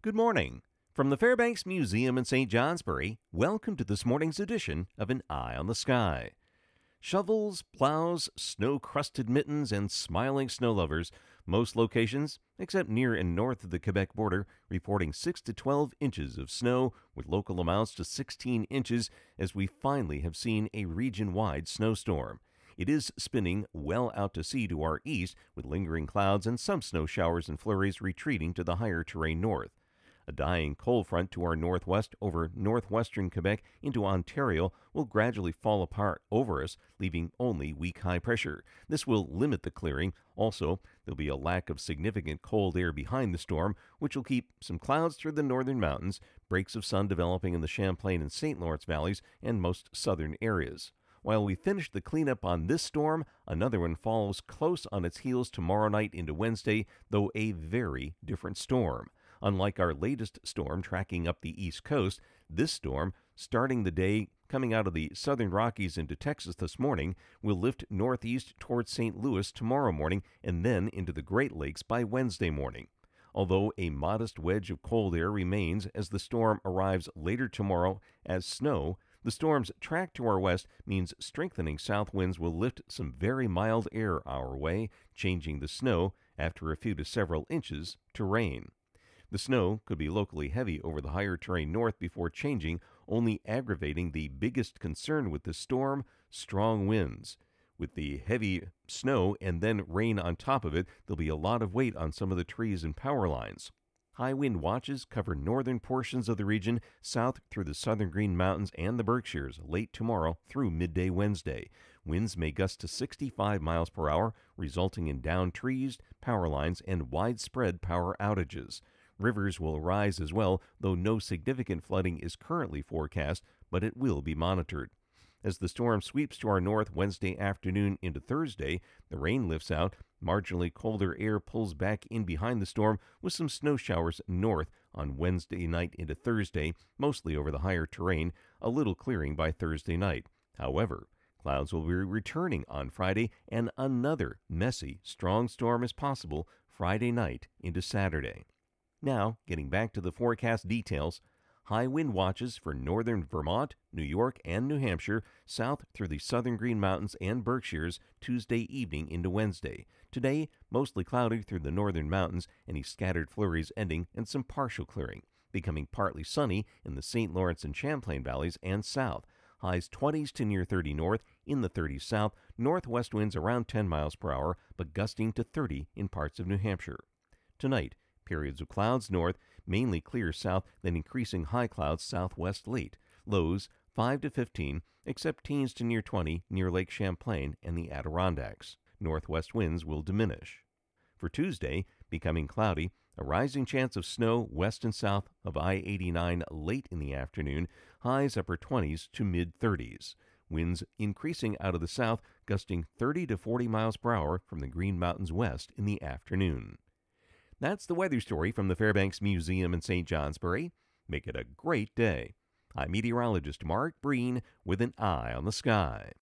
Good morning. From the Fairbanks Museum in St. Johnsbury, welcome to this morning's edition of An Eye on the Sky. Shovels, plows, snow crusted mittens, and smiling snow lovers, most locations, except near and north of the Quebec border, reporting 6 to 12 inches of snow, with local amounts to 16 inches, as we finally have seen a region wide snowstorm. It is spinning well out to sea to our east, with lingering clouds and some snow showers and flurries retreating to the higher terrain north. A dying cold front to our northwest over northwestern Quebec into Ontario will gradually fall apart over us, leaving only weak high pressure. This will limit the clearing. Also, there'll be a lack of significant cold air behind the storm, which will keep some clouds through the northern mountains, breaks of sun developing in the Champlain and St. Lawrence valleys, and most southern areas. While we finish the cleanup on this storm, another one follows close on its heels tomorrow night into Wednesday, though a very different storm. Unlike our latest storm tracking up the east coast, this storm, starting the day coming out of the southern Rockies into Texas this morning, will lift northeast towards St. Louis tomorrow morning and then into the Great Lakes by Wednesday morning. Although a modest wedge of cold air remains as the storm arrives later tomorrow as snow, the storm's track to our west means strengthening south winds will lift some very mild air our way, changing the snow, after a few to several inches, to rain. The snow could be locally heavy over the higher terrain north before changing, only aggravating the biggest concern with the storm strong winds. With the heavy snow and then rain on top of it, there'll be a lot of weight on some of the trees and power lines. High wind watches cover northern portions of the region, south through the southern Green Mountains and the Berkshires late tomorrow through midday Wednesday. Winds may gust to 65 miles per hour, resulting in downed trees, power lines, and widespread power outages. Rivers will rise as well, though no significant flooding is currently forecast, but it will be monitored. As the storm sweeps to our north Wednesday afternoon into Thursday, the rain lifts out. Marginally colder air pulls back in behind the storm with some snow showers north on Wednesday night into Thursday, mostly over the higher terrain, a little clearing by Thursday night. However, clouds will be returning on Friday and another messy, strong storm is possible Friday night into Saturday. Now, getting back to the forecast details, high wind watches for northern Vermont, New York, and New Hampshire, south through the southern Green Mountains and Berkshires Tuesday evening into Wednesday. Today, mostly cloudy through the northern mountains, any scattered flurries ending in some partial clearing. Becoming partly sunny in the St. Lawrence and Champlain valleys and south. Highs 20s to near 30 north, in the 30s south, northwest winds around 10 miles per hour, but gusting to 30 in parts of New Hampshire. Tonight, Periods of clouds north, mainly clear south, then increasing high clouds southwest late. Lows 5 to 15, except teens to near 20 near Lake Champlain and the Adirondacks. Northwest winds will diminish. For Tuesday, becoming cloudy, a rising chance of snow west and south of I 89 late in the afternoon, highs upper 20s to mid 30s. Winds increasing out of the south, gusting 30 to 40 miles per hour from the Green Mountains west in the afternoon. That's the weather story from the Fairbanks Museum in St. Johnsbury. Make it a great day. I'm meteorologist Mark Breen with an eye on the sky.